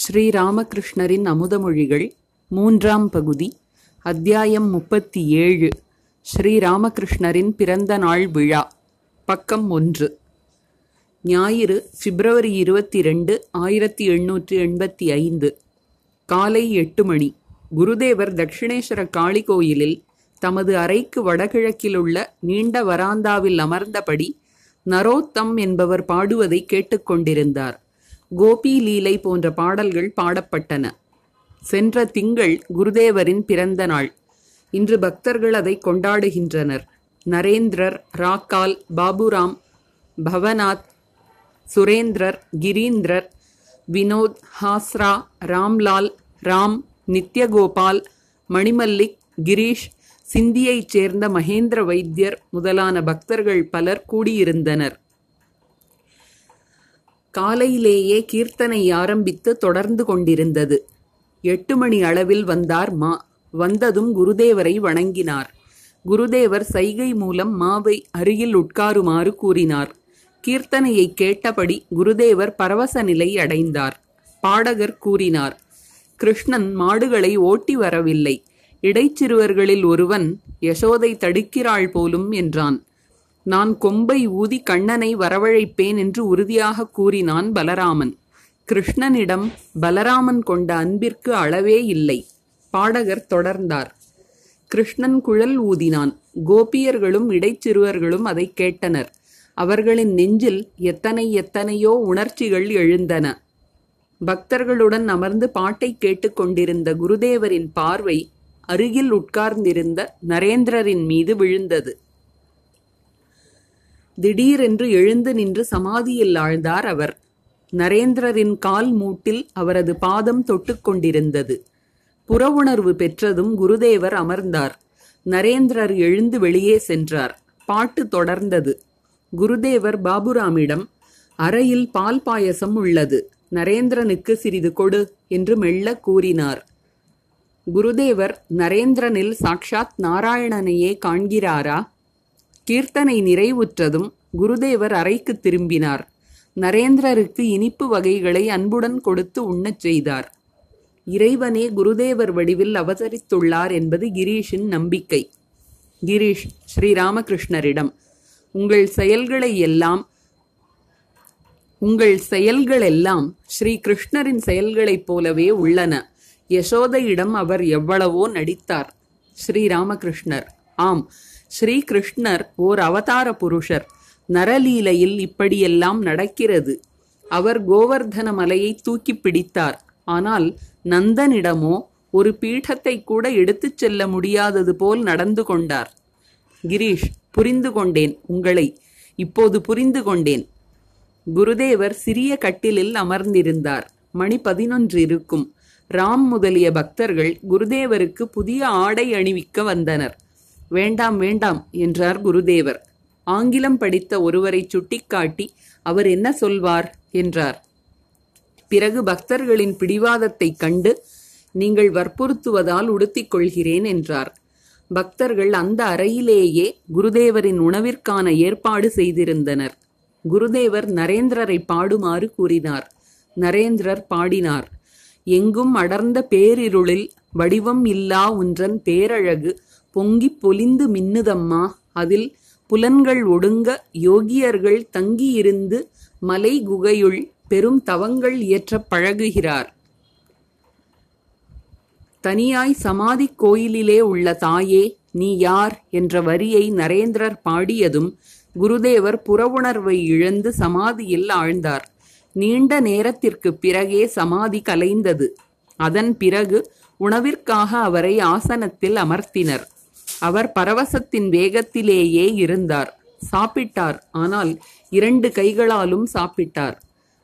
ஸ்ரீராமகிருஷ்ணரின் அமுதமொழிகள் மூன்றாம் பகுதி அத்தியாயம் முப்பத்தி ஏழு ஸ்ரீராமகிருஷ்ணரின் பிறந்த நாள் விழா பக்கம் ஒன்று. ஞாயிறு பிப்ரவரி இருபத்தி ரெண்டு ஆயிரத்தி எண்ணூற்றி எண்பத்தி ஐந்து. காலை எட்டு மணி. குருதேவர் தட்சிணேஸ்வர காளி கோயிலில் தமது அறைக்கு வடகிழக்கிலுள்ள நீண்ட வராந்தாவில் அமர்ந்தபடி நரோத்தம் என்பவர் பாடுவதை கேட்டுக்கொண்டிருந்தார். கோபி லீலை போன்ற பாடல்கள் பாடப்பட்டன. சென்ற திங்கள் குருதேவரின் பிறந்த நாள். இன்று பக்தர்கள் அதை கொண்டாடுகின்றனர். நரேந்திரர் ராக்கால் பாபுராம் பவநாத் சுரேந்திரர் கிரீந்திரர் வினோத் ஹாஸ்ரா ராம்லால் ராம் நித்யகோபால் மணிமல்லிக் கிரீஷ் சிந்தியைச் சேர்ந்த மகேந்திர வைத்தியர் முதலான பக்தர்கள் பலர் கூடியிருந்தனர். காலையிலேயே கீர்த்தனை ஆரம்பித்து தொடர்ந்து கொண்டிருந்தது. எட்டு மணி அளவில் வந்தார் மா. வந்ததும் குருதேவரை வணங்கினார். குருதேவர் சைகை மூலம் மாவை அருகில் உட்காருமாறு கூறினார். கீர்த்தனையை கேட்டபடி குருதேவர் பரவச நிலை அடைந்தார். பாடகர் கூறினார் கிருஷ்ணன் மாடுகளை ஓட்டி வரவில்லை. இடைச்சிறுவர்களில் ஒருவன் யசோதை தடுக்கிறாள் போலும் என்றான். நான் கொம்பை ஊதி கண்ணனை வரவழைப்பேன் என்று உறுதியாக கூறினான் பலராமன். கிருஷ்ணனிடம் பலராமன் கொண்ட அன்பிற்கு அளவே இல்லை. பாடகர் தொடர்ந்தார். கிருஷ்ணன் குழல் ஊதினான். கோபியர்களும் இடைச்சிறுவர்களும் அதை கேட்டனர். அவர்களின் நெஞ்சில் எத்தனை எத்தனையோ உணர்ச்சிகள் எழுந்தன. பக்தர்களுடன் அமர்ந்து பாட்டை கேட்டுக்கொண்டிருந்த குருதேவரின் பார்வை அருகில் உட்கார்ந்திருந்த நரேந்திரரின் மீது விழுந்தது. திடீரென்று எழுந்து நின்று சமாதியில் ஆழ்ந்தார் அவர். நரேந்திரரின் கால் மூட்டில் அவரது பாதம் தொட்டுக்கொண்டிருந்தது புறவுணர்வு பெற்றதும் குருதேவர் அமர்ந்தார். நரேந்திரர் எழுந்து வெளியே சென்றார். பாட்டு தொடர்ந்தது. குருதேவர் பாபுராமிடம் அறையில் பால் பாயசம் உள்ளது. நரேந்திரனுக்கு சிறிது கொடு என்று மெல்ல கூறினார். குருதேவர் நரேந்திரனில் சாக்ஷாத் நாராயணனையே காண்கிறாரா? கீர்த்தனை நிறைவுற்றதும் குருதேவர் அறைக்கு திரும்பினார். நரேந்திரருக்கு இனிப்பு வகைகளை அன்புடன் கொடுத்து உண்ணச் செய்தார். இறைவனே குருதேவர் வடிவில் அவதரித்துள்ளார் என்பது கிரீஷின் நம்பிக்கை. கிரீஷ் ஸ்ரீராமகிருஷ்ணரிடம் உங்கள் செயல்களை எல்லாம் உங்கள் செயல்களெல்லாம் ஸ்ரீ கிருஷ்ணரின் செயல்களைப் போலவே உள்ளன. யசோதையிடம் அவர் எவ்வளவோ நடித்தார். ஸ்ரீராமகிருஷ்ணர் ஆம் ஸ்ரீ கிருஷ்ணர் ஓர் அவதார புருஷர். நரலீலையில் இப்படியெல்லாம் நடக்கிறது. அவர் கோவர்தன மலையை தூக்கி பிடித்தார். ஆனால் நந்தனிடமோ ஒரு பீഠத்தை கூட எடுத்துச் செல்ல முடியாதது போல் நடந்து கொண்டார். கிரீஷ் புரிந்து கொண்டேன் உங்களை. இப்போது புரிந்து கொண்டேன். குருதேவர் சிறிய கட்டிலில் அமர்ந்திருந்தார். மணி பதினொன்று இருக்கும். ராம் முதலிய பக்தர்கள் குருதேவருக்கு புதிய ஆடை அணிவிக்க வந்தனர். வேண்டாம் வேண்டாம் என்றார் குருதேவர். ஆங்கிலம் படித்த ஒருவரை சுட்டிக்காட்டி அவர் என்ன சொல்வார் என்றார். பிறகு பக்தர்களின் பிடிவாதத்தைக் கண்டு நீங்கள் வற்புறுத்துவதால் உடுத்திக் கொள்கிறேன் என்றார். பக்தர்கள் அந்த அறையிலேயே குருதேவரின் உணவிற்கான ஏற்பாடு செய்திருந்தனர். குருதேவர் நரேந்திரரை பாடுமாறு கூறினார். நரேந்திரர் பாடினார். எங்கும் அடர்ந்த பேரிருளில் வடிவம் இல்லா உன்றன் பேரழகு பொங்கிப் பொலிந்து மின்னுதம்மா. அதில் புலன்கள் ஒடுங்க யோகியர்கள் தங்கியிருந்து மலை குகையுள் பெரும் தவங்கள் இயற்றப் பழகுகிறார். தனியாய் சமாதி கோயிலிலே உள்ள தாயே நீ யார்? என்ற வரியை நரேந்திரர் பாடியதும் குருதேவர் புறவுணர்வை இழந்து சமாதியில் ஆழ்ந்தார். நீண்ட நேரத்திற்குப் பிறகே சமாதி கலைந்தது. அதன் பிறகு உணவிற்காக அவரை ஆசனத்தில் அமர்த்தினர். அவர் பரவசத்தின் வேகத்திலேயே இருந்தார். சாப்பிட்டார். ஆனால் இரண்டு கைகளாலும் சாப்பிட்டார்.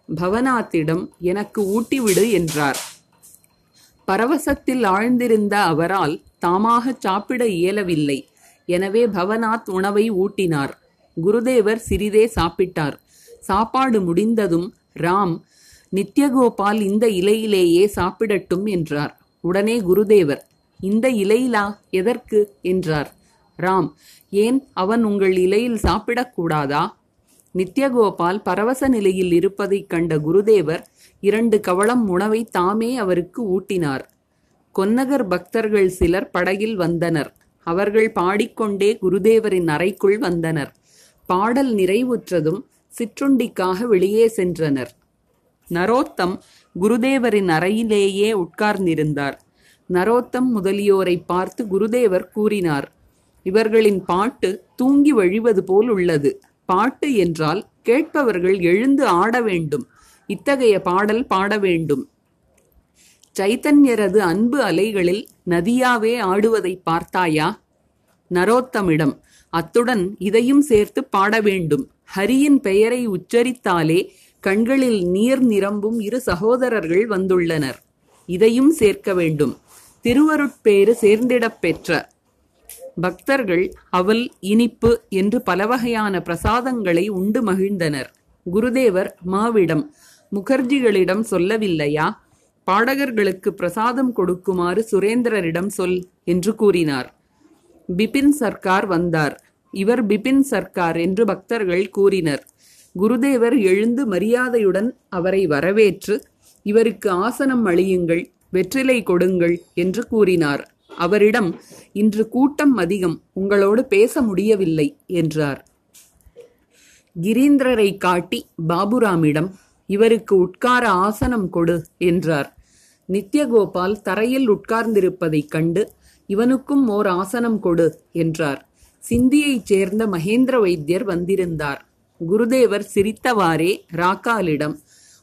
பவனாத்திடம் எனக்கு ஊட்டிவிடு என்றார். பரவசத்தில் ஆழ்ந்திருந்த அவரால் தாமாக சாப்பிட இயலவில்லை. எனவே பவனாத் உணவை ஊட்டினார். குருதேவர் சிறிதே சாப்பிட்டார். சாப்பாடு முடிந்ததும் ராம் நித்யகோபால் இந்த இலையிலேயே சாப்பிடட்டும் என்றார். உடனே குருதேவர் இந்த இலையிலா எதற்கு? என்றார். ராம் ஏன் அவன் உங்கள் இலையில் சாப்பிடக்கூடாதா? நித்யகோபால் பரவச நிலையில் இருப்பதைக் கண்ட குருதேவர் இரண்டு கவளம் உணவை தாமே அவருக்கு ஊட்டினார். கொன்னகர் பக்தர்கள் சிலர் படகில் வந்தனர். அவர்கள் பாடிக்கொண்டே குருதேவரின் அறைக்குள் வந்தனர். பாடல் நிறைவுற்றதும் சிற்றுண்டிக்காக வெளியே சென்றனர். நரோத்தம் குருதேவரின் அறையிலேயே உட்கார்ந்திருந்தார். நரோத்தம் முதலியோரை பார்த்து குருதேவர் கூறினார் இவர்களின் பாட்டு தூங்கி வழிவது போல் உள்ளது. பாட்டு என்றால் கேட்பவர்கள் எழுந்து ஆட வேண்டும். இத்தகைய பாடல் பாட வேண்டும். சைத்தன்யரது அன்பு அலைகளில் நதியாவே ஆடுவதை பார்த்தாயா? நரோத்தமிடம் அத்துடன் இதையும் சேர்த்து பாட வேண்டும். ஹரியின் பெயரை உச்சரித்தாலே கண்களில் நீர் நிரம்பும் இரு சகோதரர்கள் வந்துள்ளனர். இதையும் சேர்க்க வேண்டும். திருவருட்பேறு சேர்ந்திடப் பெற்ற பக்தர்கள் அவல் இனிப்பு என்று பலவகையான பிரசாதங்களை உண்டு மகிழ்ந்தனர். குருதேவர் மாவிடம் முகர்ஜிகளிடம் சொல்லவில்லையா? பாடகர்களுக்கு பிரசாதம் கொடுக்குமாறு சுரேந்திரரிடம் சொல் என்று கூறினார். பிபின் சர்க்கார் வந்தார். இவர் பிபின் சர்க்கார் என்று பக்தர்கள் கூறினர். குருதேவர் எழுந்து மரியாதையுடன் அவரை வரவேற்று இவருக்கு ஆசனம் அழியுங்கள் வெற்றிலை கொடுங்கள் என்று கூறினார். அவரிடம் இன்று கூட்டம் அதிகம் உங்களோடு பேச முடியவில்லை என்றார். கிரீந்திரரை காட்டி பாபுராமிடம் இவருக்கு உட்கார ஆசனம் கொடு என்றார். நித்யகோபால் தரையில் உட்கார்ந்திருப்பதைக் கண்டு இவனுக்கும் ஓர் ஆசனம் கொடு என்றார். சிந்தியைச் சேர்ந்த மகேந்திர வைத்தியர் வந்திருந்தார். குருதேவர் சிரித்தவாறே ராக்காலிடம்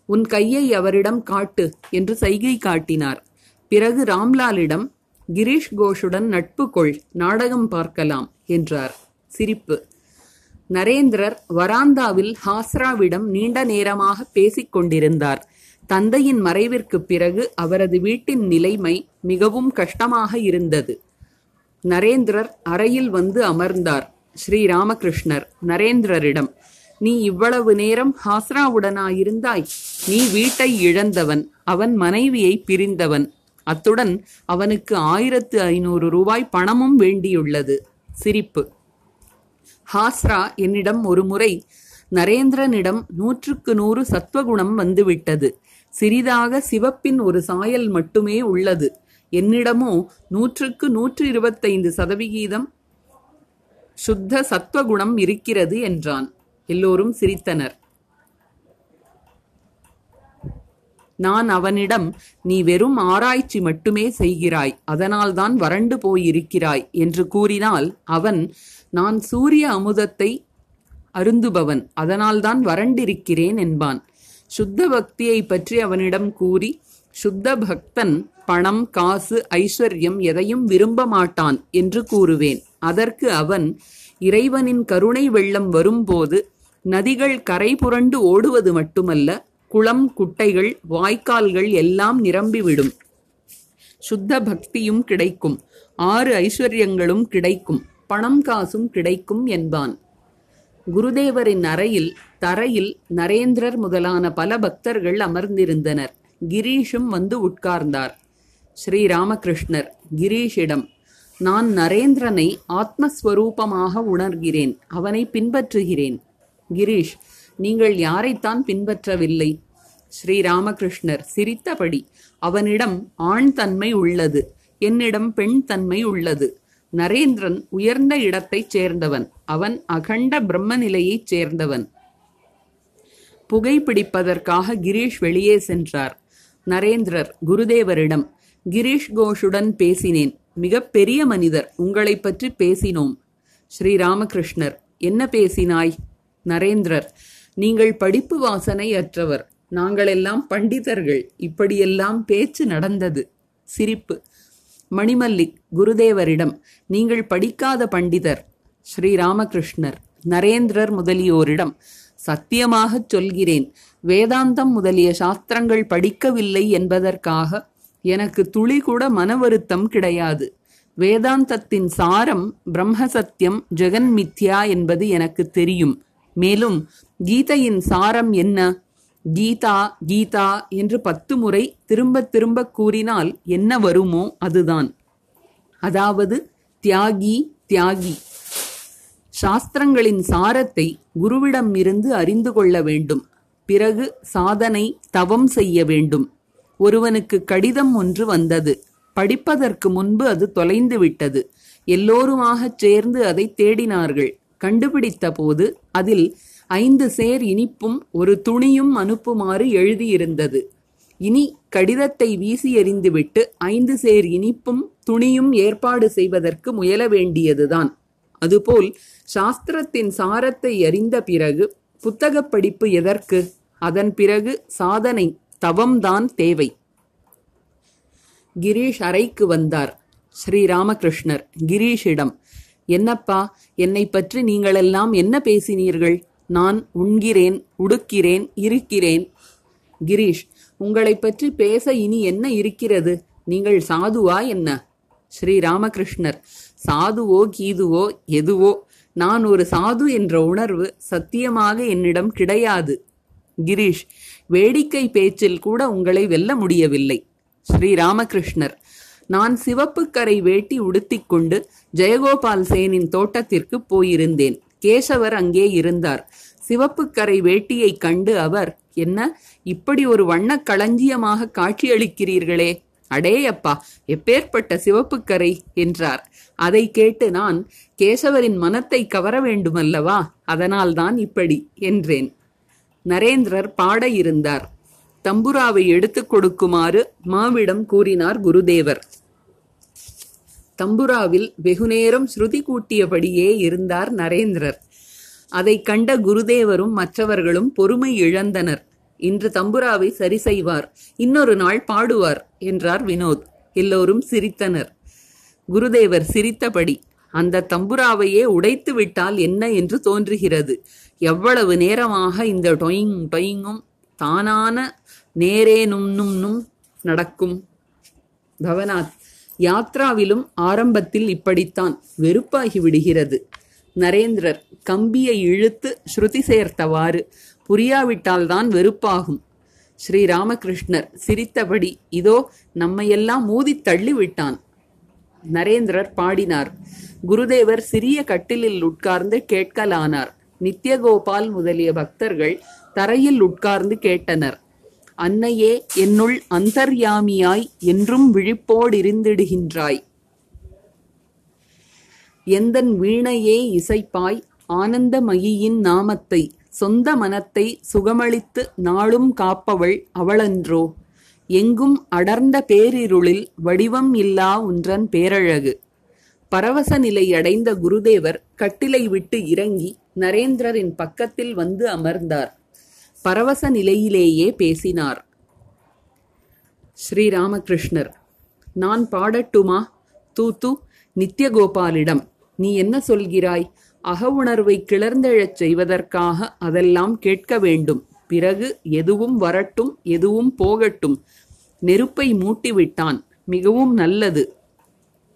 உன் கையை அவரிடம் காட்டு என்று சைகை காட்டினார். பிறகு ராம்லாலிடம் கிரீஷ் கோஷுடன் நட்பு கொள் நாடகம் பார்க்கலாம் என்றார். சிரிப்பு. நரேந்திரர் வராந்தாவில் ஹாஸ்ராவிடம் நீண்ட நேரமாக பேசிக் கொண்டிருந்தார். தந்தையின் மறைவிற்குப் பிறகு அவரது வீட்டின் நிலைமை மிகவும் கஷ்டமாக இருந்தது. நரேந்திரர் அறையில் வந்து அமர்ந்தார். ஸ்ரீ ராமகிருஷ்ணர் நரேந்திரரிடம் நீ இவ்வளவு நேரம் ஹாஸ்ராவுடனாயிருந்தாய். நீ வீட்டை இழந்தவன் அவன் மனைவியை பிரிந்தவன். அத்துடன் அவனுக்கு ஆயிரத்து ஐநூறு ரூபாய் பணமும் வேண்டியுள்ளது. சிரிப்பு. ஹாஸ்ரா என்னிடம் ஒரு முறை நரேந்திரனிடம் நூற்றுக்கு நூறு சத்வகுணம் வந்துவிட்டது. சிறிதாக சிவப்பின் ஒரு சாயல் மட்டுமே உள்ளது. என்னிடமோ நூற்றுக்கு நூற்று இருபத்தைந்து சதவிகிதம் சுத்த சத்வகுணம் இருக்கிறது என்றான். எல்லோரும் சிரித்தனர். நான் அவனிடம் நீ வெறும் ஆராய்ச்சி மட்டுமே செய்கிறாய் அதனால்தான் வறண்டு போயிருக்கிறாய் என்று கூறினால் அவன் நான் சூரிய அமுதத்தை அருந்துபவன் அதனால்தான் வறண்டிருக்கிறேன் என்பான். சுத்த பக்தியை பற்றி அவனிடம் கூறி சுத்த பக்தன் பணம் காசு ஐஸ்வர்யம் எதையும் விரும்ப மாட்டான் என்று கூறுவேன். அதற்கு அவன் இறைவனின் கருணை வெள்ளம் வரும்போது நதிகள் கரை புரண்டு ஓடுவது மட்டுமல்ல குளம் குட்டைகள் வாய்க்கால்கள் எல்லாம் நிரம்பிவிடும். சுத்த பக்தியும் கிடைக்கும். ஆறு ஐஸ்வர்யங்களும் கிடைக்கும். பணம் காசும் கிடைக்கும் என்பான். குருதேவரின் அறையில் தரையில் நரேந்திரர் முதலான பல பக்தர்கள் அமர்ந்திருந்தனர். கிரீஷும் வந்து உட்கார்ந்தார். ஸ்ரீ ராமகிருஷ்ணர் கிரீஷிடம் நான் நரேந்திரனை ஆத்மஸ்வரூபமாக உணர்கிறேன். அவனை பின்பற்றுகிறேன். கிரீஷ் நீங்கள் யாரைத்தான் பின்பற்றவில்லை? ஸ்ரீராமகிருஷ்ணர் சிரித்தபடி அவனிடம் ஆண் தன்மை உள்ளது என்னிடம் பெண் தன்மை உள்ளது. நரேந்திரன் உயர்ந்த இடத்தைச் சேர்ந்தவன் அவன் அகண்ட பிரம்ம நிலையைச் சேர்ந்தவன். புகைப்பிடிப்பதற்காக கிரீஷ் வெளியே சென்றார். நரேந்திரர் குருதேவரிடம் கிரீஷ் கோஷுடன் பேசினேன் மிக பெரிய மனிதர் உங்களைப் பற்றி பேசினோம். ஸ்ரீராமகிருஷ்ணர் என்ன பேசினாய்? நரேந்திரர் நீங்கள் படிப்பு வாசனை அற்றவர் நாங்களெல்லாம் பண்டிதர்கள். இப்படியெல்லாம் பேச்சு நடந்தது. சிரிப்பு. மணிமல்லிக் குருதேவரிடம் நீங்கள் படிக்காத பண்டிதர். ஸ்ரீ ராமகிருஷ்ணர். நரேந்திரர் முதலியோரிடம் சத்தியமாகச் சொல்கிறேன். வேதாந்தம் முதலிய சாஸ்திரங்கள் படிக்கவில்லை என்பதற்காக எனக்கு துளி கூட மன வருத்தம் கிடையாது. வேதாந்தத்தின் சாரம் பிரம்ம சத்தியம் ஜெகன் மித்யா என்பது எனக்கு தெரியும். மேலும் கீதையின் சாரம் என்ன? கீதா கீதா என்று பத்து முறை திரும்ப திரும்ப கூறினால் என்ன வருமோ அதுதான். அதாவது தியாகி தியாகி. சாஸ்திரங்களின் சாரத்தை குருவிடம் இருந்து அறிந்து கொள்ள வேண்டும். பிறகு சாதனை தவம் செய்ய வேண்டும். ஒருவனுக்கு கடிதம் ஒன்று வந்தது. படிப்பதற்கு முன்பு அது தொலைந்து விட்டது. எல்லோருமாகச் சேர்ந்து அதை தேடினார்கள். கண்டுபிடித்த போது அதில் ஐந்து சேர் இனிப்பும் ஒரு துணியும் அனுப்புமாறு எழுதியிருந்தது. இனி கடிதத்தை வீசி எறிந்துவிட்டு ஐந்து சேர் இனிப்பும் துணியும் ஏற்பாடு செய்வதற்கு முயல வேண்டியதுதான். அதுபோல் சாஸ்திரத்தின் சாரத்தை அறிந்த பிறகு புத்தகப் படிப்பு எதற்கு? அதன் பிறகு சாதனை தவம்தான் தேவை. கிரீஷ் அறைக்கு வந்தார். ஸ்ரீராமகிருஷ்ணர் கிரீஷிடம் என்னப்பா என்னை பற்றி நீங்களெல்லாம் என்ன பேசினீர்கள்? நான் உண்கிறேன் உடுக்கிறேன் இருக்கிறேன். கிரீஷ் உங்களைப் பற்றி பேச இனி என்ன இருக்கிறது? நீங்கள் சாதுவா என்ன? ஸ்ரீராமகிருஷ்ணர் சாதுவோ கீதுவோ எதுவோ? நான் ஒரு சாது என்ற உணர்வு சத்தியமாக என்னிடம் கிடையாது. கிரீஷ் வேடிக்கை பேச்சில் கூட உங்களை வெல்ல முடியவில்லை. ஸ்ரீராமகிருஷ்ணர் நான் சிவப்புக்கரை வேட்டி உடுத்திக்கொண்டு ஜெயகோபால் சேனின் தோட்டத்திற்கு போயிருந்தேன். கேசவர் அங்கே இருந்தார். சிவப்புக்கரை வேட்டியைக் கண்டு அவர் என்ன? இப்படி ஒரு வண்ணக் களஞ்சியமாக காட்சியளிக்கிறீர்களே. அடேயப்பா எப்பேற்பட்ட சிவப்புக்கரை என்றார். அதை கேட்டு நான் கேசவரின் மனத்தை கவர வேண்டுமல்லவா? அதனால்தான் இப்படி என்றேன். நரேந்திரர் பாட இருந்தார். தம்புராவை எடுத்துக் கொடுக்குமாறு மாவிடம் கூறினார் குருதேவர். தம்புராவில் வெகுநேரம் ஸ்ருதி கூட்டியபடியே இருந்தார் நரேந்திரர். அதைக் கண்ட குருதேவரும் மற்றவர்களும் பொறுமை இழந்தனர். இன்று தம்புராவை சரி செய்வார் இன்னொரு நாள் பாடுவார் என்றார் வினோத். எல்லோரும் சிரித்தனர். குருதேவர் சிரித்தபடி அந்த தம்புராவையே உடைத்து விட்டால் என்ன என்று தோன்றுகிறது. எவ்வளவு நேரமாக இந்த டொயிங் டொயிங்கும் தானான நேரே நும் நும் நும் நடக்கும். பவனாத் யாத்ராவிலும் ஆரம்பத்தில் இப்படித்தான் வெறுப்பாகி விடுகிறது. நரேந்திரர் கம்பியை இழுத்து ஸ்ருதி சேர்த்தவாறு புரியாவிட்டால்தான் வெறுப்பாகும். ஸ்ரீராமகிருஷ்ணர் சிரித்தபடி இதோ நம்மையெல்லாம் ஊதித் தள்ளிவிட்டான். நரேந்திரர் பாடினார் குருதேவர் சிறிய கட்டிலில் உட்கார்ந்து கேட்கலானார். நித்யகோபால் முதலிய பக்தர்கள் தரையில் உட்கார்ந்து கேட்டனர். அன்னையே என்னுள் அந்தர்யாமியாய் என்றும் விழிப்போடிருந்திடுகின்றாய். எந்தன் வீணையே இசைப்பாய் ஆனந்தமயியின் நாமத்தை சொந்த மனத்தை சுகமளித்து நாளும் காப்பவள் அவளன்றோ? எங்கும் அடர்ந்த பேரிருளில் வடிவம் இல்லா உன்றன் பேரழகு. பரவச நிலை அடைந்த குருதேவர் கட்டிலை விட்டு இறங்கி நரேந்திரரின் பக்கத்தில் வந்து அமர்ந்தார். பரவச நிலையிலேயே பேசினார். ஸ்ரீராமகிருஷ்ணர் நான் பாடட்டுமா? தூத்து நித்யகோபாலிடம் நீ என்ன சொல்கிறாய்? அக உணர்வை கிளர்ந்தெழச் செய்வதற்காக அதெல்லாம் கேட்க வேண்டும். பிறகு எதுவும் வரட்டும் எதுவும் போகட்டும். நெருப்பை மூட்டிவிட்டான் மிகவும் நல்லது.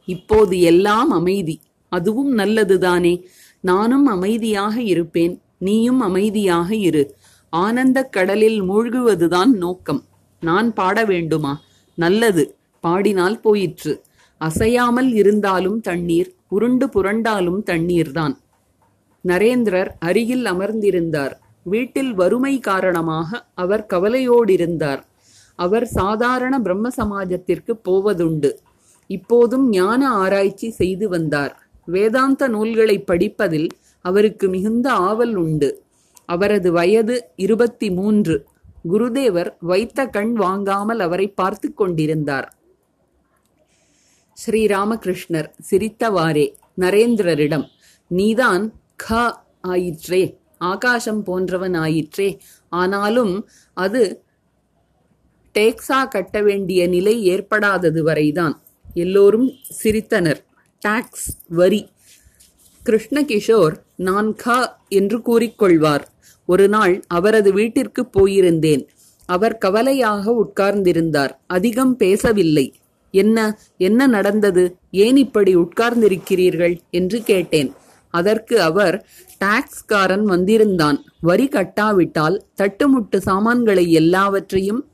இப்போது எல்லாம் அமைதி. அதுவும் நல்லதுதானே? நானும் அமைதியாக இருப்பேன் நீயும் அமைதியாக இரு. ஆனந்தக் கடலில் மூழ்குவதுதான் நோக்கம். நான் பாட வேண்டுமா? நல்லது. பாடினால் போயிற்று. அசையாமல் இருந்தாலும் தண்ணீர் உருண்டு புரண்டாலும் தண்ணீர்தான். நரேந்திரர் அருகில் அமர்ந்திருந்தார். வீட்டில் வறுமை காரணமாக அவர் கவலையோடிருந்தார். அவர் சாதாரண பிரம்ம சமாஜத்திற்கு போவதுண்டு. இப்போதும் ஞான ஆராய்ச்சி செய்து வந்தார். வேதாந்த நூல்களை படிப்பதில் அவருக்கு மிகுந்த ஆவல் உண்டு. அவரது வயது இருபத்தி மூன்று குருதேவர் வைத்த கண் வாங்காமல் அவரை பார்த்து கொண்டிருந்தார். ஸ்ரீராமகிருஷ்ணர் சிரித்தவாறே நரேந்திரரிடம் நீதான் க ஆயிற்றே ஆகாசம் போன்றவன் ஆயிற்றே ஆனாலும் அது டேக்ஸா கட்ட வேண்டிய நிலை ஏற்படாதது வரைதான். எல்லோரும் சிரித்தனர். டாக்ஸ் வரி கிருஷ்ணகிஷோர் நான் க என்று கூறிக்கொள்வார். ஒரு நாள் அவரது வீட்டிற்கு போயிருந்தேன். அவர் கவலையாக உட்கார்ந்திருந்தார். அதிகம் பேசவில்லை. என்ன என்ன நடந்தது? ஏன் இப்படி உட்கார்ந்திருக்கிறீர்கள்? என்று கேட்டேன். அதற்கு அவர் டாக்ஸ்காரன் வந்திருந்தான். வரி கட்டாவிட்டால் தட்டுமுட்டு சாமான்களை எல்லாவற்றையும்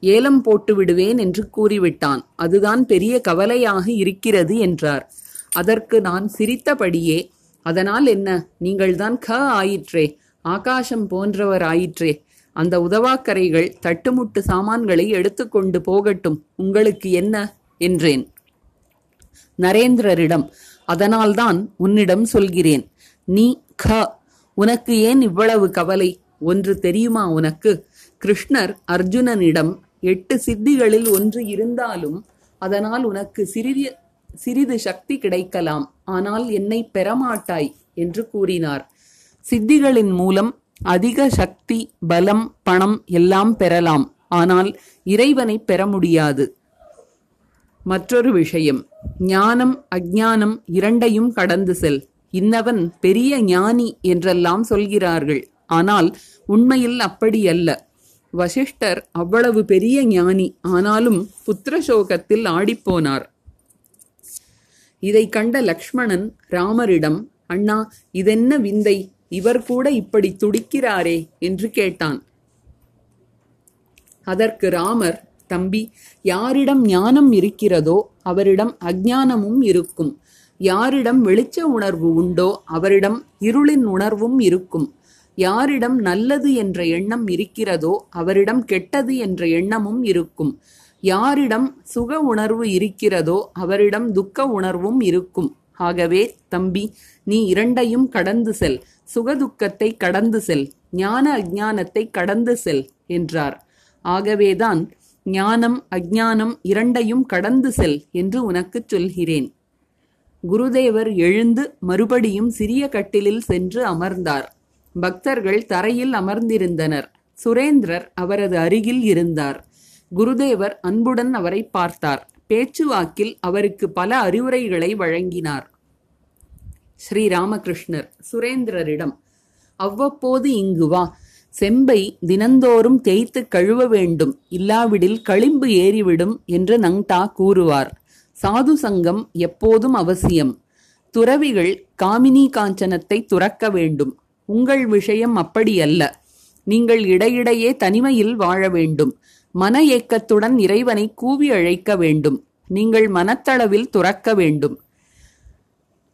ஏலம் போட்டு விடுவேன் என்று கூறிவிட்டான். அதுதான் பெரிய கவலையாக இருக்கிறது என்றார். அதற்கு நான் சிரித்தபடியே அதனால் என்ன? நீங்கள்தான் க ஆயிற்றே. ஆகாசம் போன்றவர் ஆயிற்றே அந்த உதவாக்கரைகள் தட்டுமுட்டு சாமான்களை எடுத்துக்கொண்டு போகட்டும் உங்களுக்கு என்ன? என்றேன். நரேந்திரரிடம் அதனால்தான் உன்னிடம் சொல்கிறேன். நீ க. உனக்கு ஏன் இவ்வளவு கவலை? ஒன்று தெரியுமா உனக்கு? கிருஷ்ணர் அர்ஜுனனிடம் எட்டு சித்திகளில் ஒன்று இருந்தாலும் அதனால் உனக்கு சிறிய சிறிது சக்தி கிடைக்கலாம். ஆனால் என்னை பெறமாட்டாய் என்று கூறினார். சித்திகளின் மூலம் அதிக சக்தி பலம் பணம் எல்லாம் பெறலாம். ஆனால் இறைவனை பெற முடியாது. மற்றொரு விஷயம் ஞானம் அஞ்ஞானம் இரண்டையும் கடந்து செல். இன்னவன் பெரிய ஞானி என்றெல்லாம் சொல்கிறார்கள். ஆனால் உண்மையில் அப்படி அல்ல. வசிஷ்டர் அவ்வளவு பெரிய ஞானி ஆனாலும் புத்திரசோகத்தில் ஆடிப்போனார். இதை கண்ட லக்ஷ்மணன் ராமரிடம் அண்ணா இதென்ன விந்தை? இவர் கூட இப்படி துடிக்கிறாரே என்று கேட்டான். அதற்கு ராமர் தம்பி யாரிடம் ஞானம் இருக்கிறதோ அவரிடம் அஞ்ஞானமும் இருக்கும். யாரிடம் வெளிச்ச உணர்வு உண்டோ அவரிடம் இருளின் உணர்வும் இருக்கும். யாரிடம் நல்லது என்ற எண்ணம் இருக்கிறதோ அவரிடம் கெட்டது என்ற எண்ணமும் இருக்கும். யாரிடம் சுக உணர்வு இருக்கிறதோ அவரிடம் துக்க உணர்வும் இருக்கும். ஆகவே தம்பி நீ இரண்டையும் கடந்து செல். சுகதுக்கத்தை கடந்து செல் ஞான அஜானத்தை கடந்து செல் என்றார். ஆகவேதான் ஞானம் அஜானம் இரண்டையும் கடந்து செல் என்று உனக்குச் சொல்கிறேன். குருதேவர் எழுந்து மறுபடியும் சிறிய கட்டிலில் சென்று அமர்ந்தார். பக்தர்கள் தரையில் அமர்ந்திருந்தனர். சுரேந்திரர் அவரது அருகில் இருந்தார். குருதேவர் அன்புடன் அவரை பார்த்தார். பேச்சுவாக்கில் அவருக்கு பல அறிவுரைகளை வழங்கினார். ஸ்ரீ ராமகிருஷ்ணர் சுரேந்திரரிடம் அவ்வப்போது இங்கு வா. செம்பை தினந்தோறும் தேய்த்து கழுவ வேண்டும். இல்லாவிடில் களிம்பு ஏறிவிடும் என்று நங்டா கூறுவார். சாது சங்கம் எப்போதும் அவசியம். துறவிகள் காமினி காஞ்சனத்தை துறக்க வேண்டும். உங்கள் விஷயம் அப்படியல்ல. நீங்கள் இடையிடையே தனிமையில் வாழ வேண்டும். மன ஏக்கத்துடன் இறைவனை கூவி அழைக்க வேண்டும். நீங்கள் மனத்தளவில் துறக்க வேண்டும்.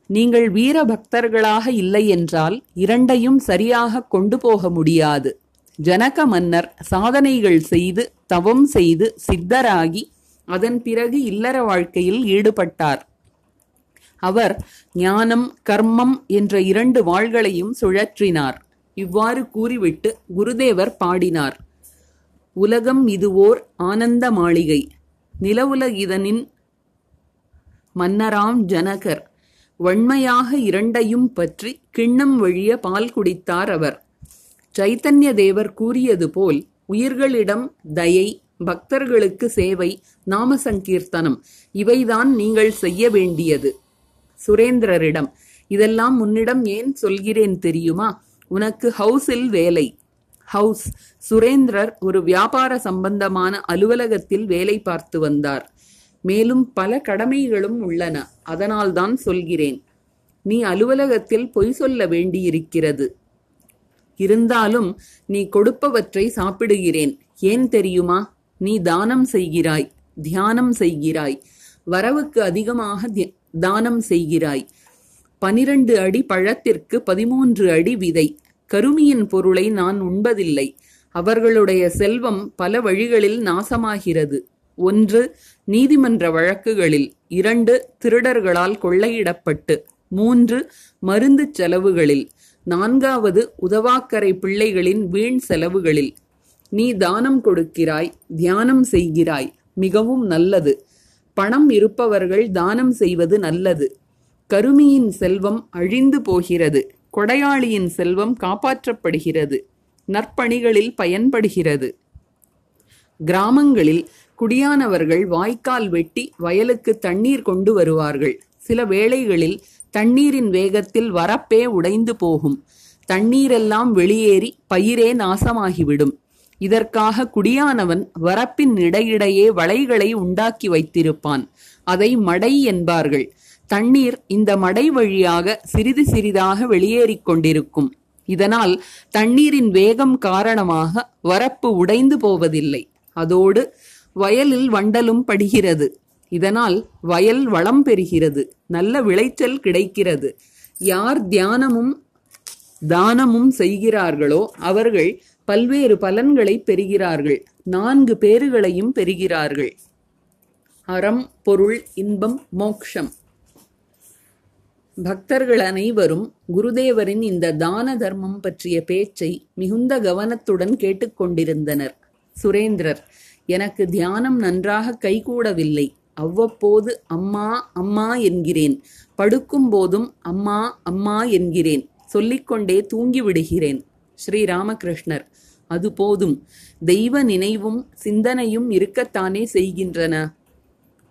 நீங்கள் வீர பக்தர்களாக இல்லை என்றால் இரண்டையும் சரியாக கொண்டு போக முடியாது. ஜனக மன்னர் சாதனைகள் செய்து தவம் செய்து சித்தராகி அதன் பிறகு இல்லற வாழ்க்கையில் ஈடுபட்டார். அவர் ஞானம் கர்மம் என்ற இரண்டு வாள்களையும் சுழற்றினார். இவ்வாறு கூறிவிட்டு குருதேவர் பாடினார். உலகம் இதுவோர் ஆனந்த மாளிகை. நிலவுலகிதனின் மன்னராம் ஜனகர். வன்மையாக இரண்டையும் பற்றி கிண்ணம் வழிய பால் குடித்தார் அவர். சைத்தன்ய தேவர் கூறியது போல் உயிர்களிடம் தயை பக்தர்களுக்கு சேவை நாம சங்கீர்த்தனம் இவைதான் நீங்கள் செய்ய வேண்டியது. சுரேந்திரரிடம் இதெல்லாம் உன்னிடம் ஏன் சொல்கிறேன் தெரியுமா? உனக்கு ஹவுஸில் வேலை. ஹவுஸ் சுரேந்திரர் ஒரு வியாபார சம்பந்தமான அலுவலகத்தில் வேலை பார்த்து வந்தார். மேலும் பல கடமைகளும் உள்ளன. அதனால்தான் சொல்கிறேன் நீ அலுவலகத்தில் பொய் சொல்ல வேண்டியிருக்கிறது. இருந்தாலும் நீ கொடுப்பவற்றை சாப்பிடுகிறேன். ஏன் தெரியுமா? நீ தானம் செய்கிறாய் தியானம் செய்கிறாய் வரவுக்கு அதிகமாக தானம் செய்கிறாய். பனிரண்டு அடி பழத்திற்கு பதிமூன்று அடி விதை. கருமியின் பொருளை நான் உண்பதில்லை. அவர்களுடைய செல்வம் பல வழிகளில் நாசமாகிறது. ஒன்று நீதிமன்ற வழக்குகளில் இரண்டு திருடர்களால் கொள்ளையிடப்பட்டு மூன்று மருந்து செலவுகளில் நான்காவது உதவாக்கரை பிள்ளைகளின் வீண் செலவுகளில். நீ தானம் கொடுக்கிறாய் தியானம் செய்கிறாய் மிகவும் நல்லது. பணம் இருப்பவர்கள் தானம் செய்வது நல்லது. கருமியின் செல்வம் அழிந்து போகிறது கொடையாளியின் செல்வம் காப்பாற்றப்படுகிறது நற்பணிகளில் பயன்படுகிறது. கிராமங்களில் குடியானவர்கள் வாய்க்கால் வெட்டி வயலுக்கு தண்ணீர் கொண்டு வருவார்கள். சில வேளைகளில் தண்ணீரின் வேகத்தில் வரப்பே உடைந்து போகும். தண்ணீரெல்லாம் வெளியேறி பயிரே நாசமாகிவிடும். இதற்காக குடியானவன் வரப்பின் இடையிடையே வளைகளை உண்டாக்கி வைத்திருப்பான். அதை மடை என்பார்கள். தண்ணீர் இந்த மடை வழியாக சிறிது சிறிதாக வெளியேறிக் கொண்டிருக்கும். இதனால் தண்ணீரின் வேகம் காரணமாக வரப்பு உடைந்து போவதில்லை. அதோடு வயலில் வண்டலும் படுகிறது. இதனால் வயல் வளம் பெறுகிறது. நல்ல விளைச்சல் கிடைக்கிறது. யார் தியானமும் தானமும் செய்கிறார்களோ அவர்கள் பல்வேறு பலன்களை பெறுகிறார்கள். நான்கு பேறுகளையும் பெறுகிறார்கள். அறம் பொருள் இன்பம் மோக்ஷம். பக்தர்கள் அனைவரும் குருதேவரின் இந்த தான தர்மம் பற்றிய பேச்சை மிகுந்த கவனத்துடன் கேட்டுக்கொண்டிருந்தனர். சுரேந்திரர் எனக்கு தியானம் நன்றாக கைகூடவில்லை. அவ்வப்போது அம்மா அம்மா என்கிறேன். படுக்கும் போதும் அம்மா அம்மா என்கிறேன். சொல்லிக்கொண்டே தூங்கிவிடுகிறேன். ஸ்ரீ ராமகிருஷ்ணர் அது போதும். தெய்வ நினைவும் சிந்தனையும் இருக்கத்தானே செய்கின்றன.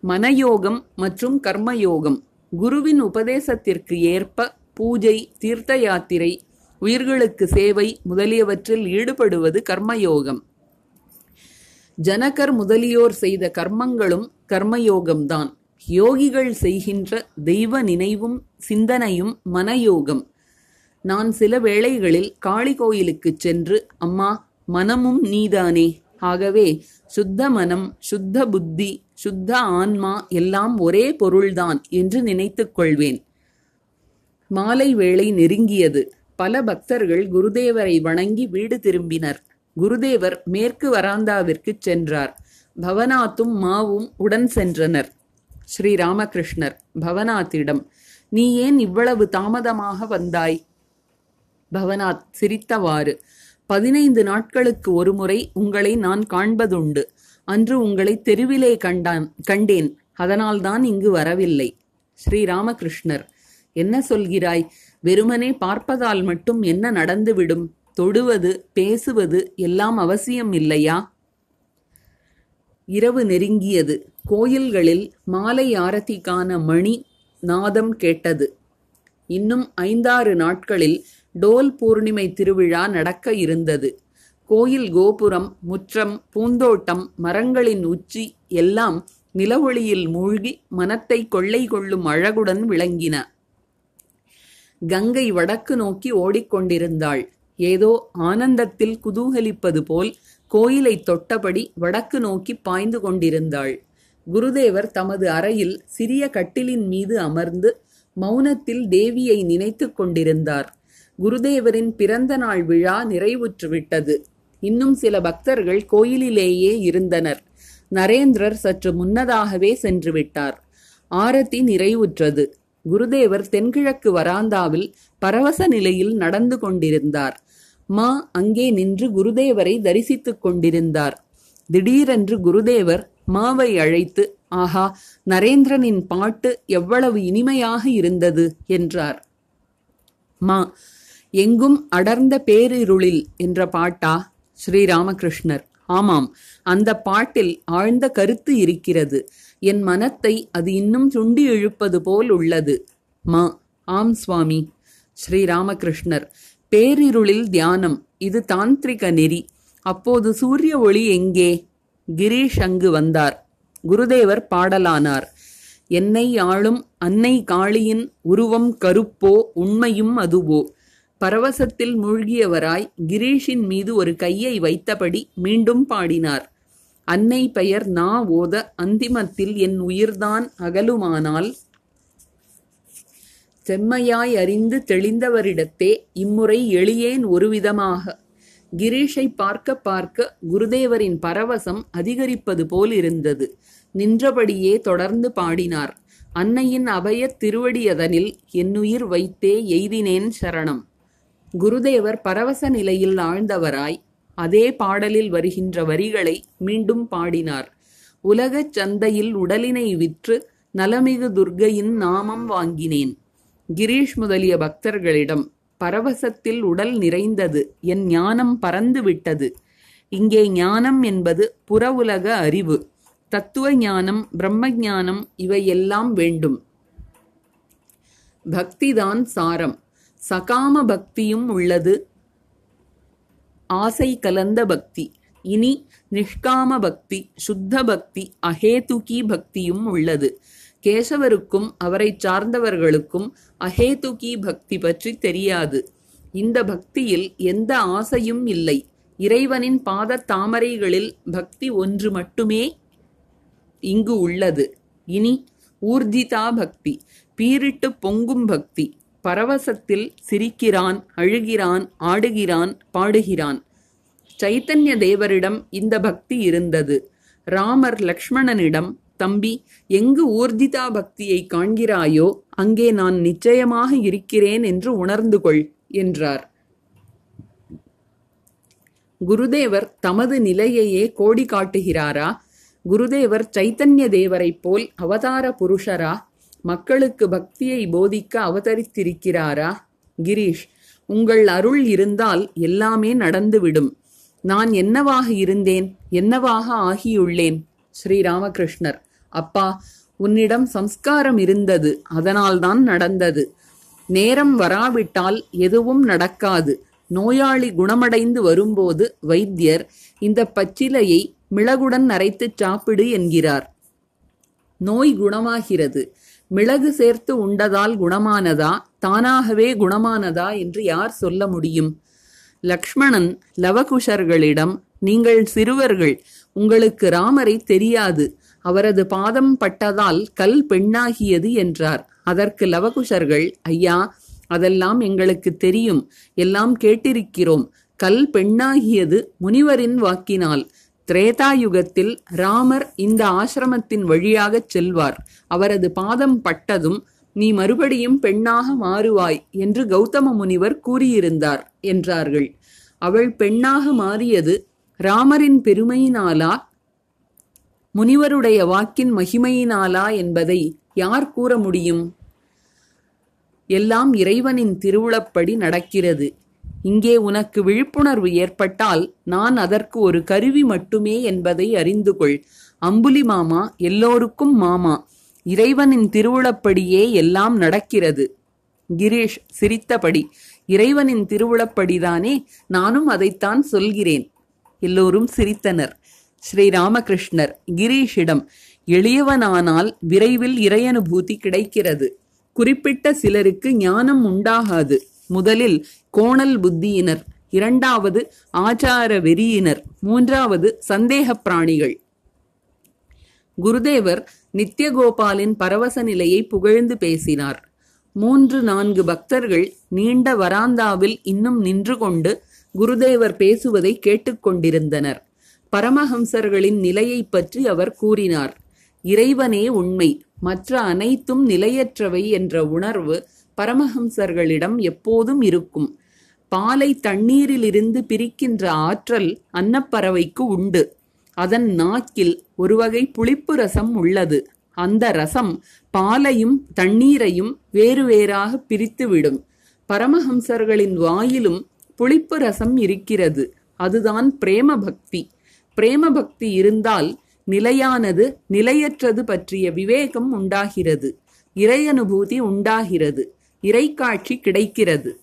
மனயோகம் மற்றும் கர்மயோகம். குருவின் உபதேசத்திற்கு ஏற்ப பூஜை தீர்த்த யாத்திரை உயிர்களுக்கு சேவை முதலியவற்றில் ஈடுபடுவது கர்மயோகம். ஜனகர் முதலியோர் செய்த கர்மங்களும் கர்மயோகம்தான். யோகிகள் செய்கின்ற தெய்வ நினைவும் சிந்தனையும் மனயோகம். நான் சில வேளைகளில் காளி கோயிலுக்குச் சென்று அம்மா மனமும் நீதானே. ஆகவே சுத்த மனம் சுத்த புத்தி சுத்த ஆன்மா எல்லாம் ஒரே பொருள்தான் என்று நினைத்துக் கொள்வேன். மாலை வேளை நெருங்கியது. பல பக்தர்கள் குருதேவரை வணங்கி வீடு திரும்பினர். குருதேவர் மேற்கு வராந்தாவிற்கு சென்றார். பவனாத்தும் மாவும் உடன் சென்றனர். ஸ்ரீ ராமகிருஷ்ணர் பவனாத்திடம் நீ ஏன் இவ்வளவு தாமதமாக வந்தாய்? பவனாத் சிரித்தவாறு பதினைந்து நாட்களுக்கு ஒருமுறை உங்களை நான் காண்பதுண்டு. அன்று உங்களை தெருவிலே கண்டான் கண்டேன். அதனால்தான் இங்கு வரவில்லை. ஸ்ரீ ராமகிருஷ்ணர் என்ன சொல்கிறாய்? வெறுமனே பார்ப்பதால் மட்டும் என்ன நடந்துவிடும்? தொடுவது பேசுவது எல்லாம் அவசியம் இல்லையா? இரவு நெருங்கியது. கோயில்களில் மாலை ஆரத்திக்கான மணி நாதம் கேட்டது. இன்னும் ஐந்தாறு நாட்களில் டோல் பூர்ணிமை திருவிழா நடக்க இருந்தது. கோயில் கோபுரம் முற்றம் பூந்தோட்டம் மரங்களின் உச்சி எல்லாம் நிலவொளியில் மூழ்கி மனத்தை கொள்ளை கொள்ளும் அழகுடன் விளங்கின. கங்கை வடக்கு நோக்கி ஓடிக்கொண்டிருந்தாள். ஏதோ ஆனந்தத்தில் குதூகலிப்பது போல் கோயிலை தொட்டபடி வடக்கு நோக்கி பாய்ந்து கொண்டிருந்தாள். குருதேவர் தமது அறையில் சிறிய கட்டிலின் மீது அமர்ந்து மௌனத்தில் தேவியை நினைத்துக் கொண்டிருந்தார். குருதேவரின் பிறந்த நாள் விழா நிறைவுற்றுவிட்டது இன்னும் சில பக்தர்கள் கோயிலிலேயே இருந்தனர். நரேந்திரர் சற்று முன்னதாகவே சென்று விட்டார். ஆரத்தி நிறைவுற்றது. குருதேவர் தென்கிழக்கு வராந்தாவில் பரவச நிலையில் நடந்து கொண்டிருந்தார். மா அங்கே நின்று குருதேவரை தரிசித்துக் கொண்டிருந்தார். திடீரென்று குருதேவர் மாவை அழைத்து ஆஹா நரேந்திரனின் பாட்டு எவ்வளவு இனிமையாக இருந்தது என்றார். மா எங்கும் அடர்ந்த பேரிருளில் என்ற பாட்டா? ஸ்ரீராமகிருஷ்ணர் ஆமாம் அந்த பாட்டில் ஆழ்ந்த கருத்து இருக்கிறது. என் மனத்தை அது இன்னும் சுண்டி இழுப்பது போல் உள்ளது. மா ஆம் சுவாமி ஸ்ரீராமகிருஷ்ணர். பேரிருளில் தியானம் இது தாந்திரிக நெறி. அப்போது சூரிய ஒளி எங்கே? கிரீஷ் அங்கு வந்தார். குருதேவர் பாடலானார். என்னை ஆளும் அன்னை காளியின் உருவம் கருப்போ உண்மையும் அதுவோ. பரவசத்தில் மூழ்கியவராய் கிரீஷின் மீது ஒரு கையை வைத்தபடி மீண்டும் பாடினார். அன்னை பெயர் நா ஓத அந்திமத்தில் என் உயிர்தான் அகலுமானால் செம்மையாய் அறிந்து தெளிந்தவரிடத்தே இம்முறை எளியேன் ஒருவிதமாக. கிரீஷை பார்க்க பார்க்க குருதேவரின் பரவசம் அதிகரிப்பது போல் இருந்தது நின்றபடியே தொடர்ந்து பாடினார். அன்னையின் அபயத் திருவடியதனில் என்னுயிர் வைத்தே எய்தினேன் சரணம். குருதேவர் பரவச நிலையில் ஆழ்ந்தவராய் அதே பாடலில் வருகின்ற வரிகளை மீண்டும் பாடினார். உலகச் சந்தையில் உடலினை விற்று நலமிகு துர்க்கையின் நாமம் வாங்கினேன். கிரீஷ் முதலிய பக்தர்களிடம் பரவசத்தில் உடல் நிறைந்தது என் ஞானம் பறந்து விட்டது. இங்கே ஞானம் என்பது புற உலக அறிவு. தத்துவ ஞானம் பிரம்ம ஞானம் இவையெல்லாம் வேண்டும். பக்திதான் சாரம். சகாம பக்தியும் உள்ளது. ஆசை கலந்த பக்தி. இனி நிஷ்காம பக்தி சுத்த பக்தி அஹேதுகி பக்தியும் உள்ளது. கேசவருக்கும் அவரை சார்ந்தவர்களுக்கும் அஹேதுகி பக்தி பற்றி தெரியாது. இந்த பக்தியில் எந்த ஆசையும் இல்லை. இறைவனின் பாத தாமரைகளில் பக்தி ஒன்று மட்டுமே இங்கு உள்ளது. இனி ஊர்ஜிதா பக்தி பீரிட்டு பொங்கும் பக்தி பரவசத்தில் சிரிக்கிறான் அழுகிறான் ஆடுகிறான் பாடுகிறான். சைத்தன்ய தேவரிடம் இந்த பக்தி இருந்தது. ராமர் லக்ஷ்மணனிடம் தம்பி எங்கு ஊர்திதா பக்தியை காண்கிறாயோ அங்கே நான் நிச்சயமாக இருக்கிறேன் என்று உணர்ந்து கொள் என்றார். குருதேவர் தமது நிலையையே கோடி காட்டுகிறாரா? குருதேவர் சைத்தன்ய தேவரைப் போல் அவதார புருஷரா? மக்களுக்கு பக்தியை போதிக்க அவதரித்திருக்கிறாரா? கிரீஷ் உங்கள் அருள் இருந்தால் எல்லாமே நடந்துவிடும். நான் என்னவாக இருந்தேன்? என்னவாக ஆகியுள்ளேன்? ஸ்ரீராமகிருஷ்ணர். அப்பா உன்னிடம் சம்ஸ்காரம் இருந்தது அதனால்தான் நடந்தது. நேரம் வராவிட்டால் எதுவும் நடக்காது. நோயாளி குணமடைந்து வரும்போது வைத்தியர் இந்த பச்சிலையை மிளகுடன் அரைத்துச் சாப்பிடு என்கிறார். நோய் குணமாகிறது. மிளகு சேர்த்து உண்டதால் குணமானதா தானாகவே குணமானதா என்று யார் சொல்ல முடியும்? லக்ஷ்மணன் லவகுஷர்களிடம் நீங்கள் சிறுவர்கள் உங்களுக்கு ராமரை தெரியாது. அவரது பாதம் பட்டதால் கல் பெண்ணாகியது என்றார். அதற்கு லவகுஷர்கள் ஐயா அதெல்லாம் எங்களுக்கு தெரியும். எல்லாம் கேட்டிருக்கிறோம். கல் பெண்ணாகியது முனிவரின் வாக்கினால். திரேதாயுகத்தில் ராமர் இந்த ஆசிரமத்தின் வழியாகச் செல்வார். அவரது பாதம் பட்டதும் நீ மறுபடியும் பெண்ணாக மாறுவாய் என்று கௌதம முனிவர் கூறியிருந்தார் என்றார்கள். அவள் பெண்ணாக மாறியது ராமரின் பெருமையினாலா? முனிவருடைய வாக்கின் மகிமையினாலா என்பதை யார் கூற முடியும்? எல்லாம் இறைவனின் திருவுளப்படி நடக்கிறது. இங்கே உனக்கு விழிப்புணர்வு ஏற்பட்டால் நான் அதற்கு ஒரு கருவி மட்டுமே என்பதை அறிந்து கொள். அம்புலி மாமா எல்லோருக்கும் மாமா. இறைவனின் திருவுளப்படியே எல்லாம் நடக்கிறது. கிரீஷ் சிரித்தபடி இறைவனின் திருவுளப்படிதானே? நானும் அதைத்தான் சொல்கிறேன். எல்லோரும் சிரித்தனர். ஸ்ரீராமகிருஷ்ணர் கிரீஷிடம் எளியவனானால் விரைவில் இறையனுபூதி கிடைக்கிறது. குறிப்பிட்ட சிலருக்கு ஞானம் உண்டாகாது. முதலில் கோணல் புத்தியினர் இரண்டாவது ஆச்சார வெறியினர் மூன்றாவது சந்தேக பிராணிகள் குருதேவர் நித்யகோபாலின் பரவச நிலையை புகழ்ந்து பேசினார். மூன்று நான்கு பக்தர்கள் நீண்ட வராந்தாவில் இன்னும் நின்று கொண்டு குருதேவர் பேசுவதை கேட்டுக்கொண்டிருந்தனர். பரமஹம்சர்களின் நிலையைப் பற்றி அவர் கூறினார். இறைவனே உண்மை மற்ற அனைத்தும் நிலையற்றவை என்ற உணர்வு பரமஹம்சர்களிடம் எப்போதும் இருக்கும். பாலை தண்ணீரிலிருந்து பிரிக்கின்ற ஆற்றல் அன்னப்பறவைக்கு உண்டு. அதன் நாக்கில் ஒருவகை புளிப்பு ரசம் உள்ளது. அந்த ரசம் பாலையும் தண்ணீரையும் வேறு வேறாக பிரித்துவிடும். பரமஹம்சர்களின் வாயிலும் புளிப்பு ரசம் இருக்கிறது. அதுதான் பிரேம பக்தி. பிரேம பக்தி இருந்தால் நிலையானது நிலையற்றது பற்றிய விவேகம் உண்டாகிறது. இறையனுபூதி உண்டாகிறது. இறைக்காட்சி கிடைக்கிறது.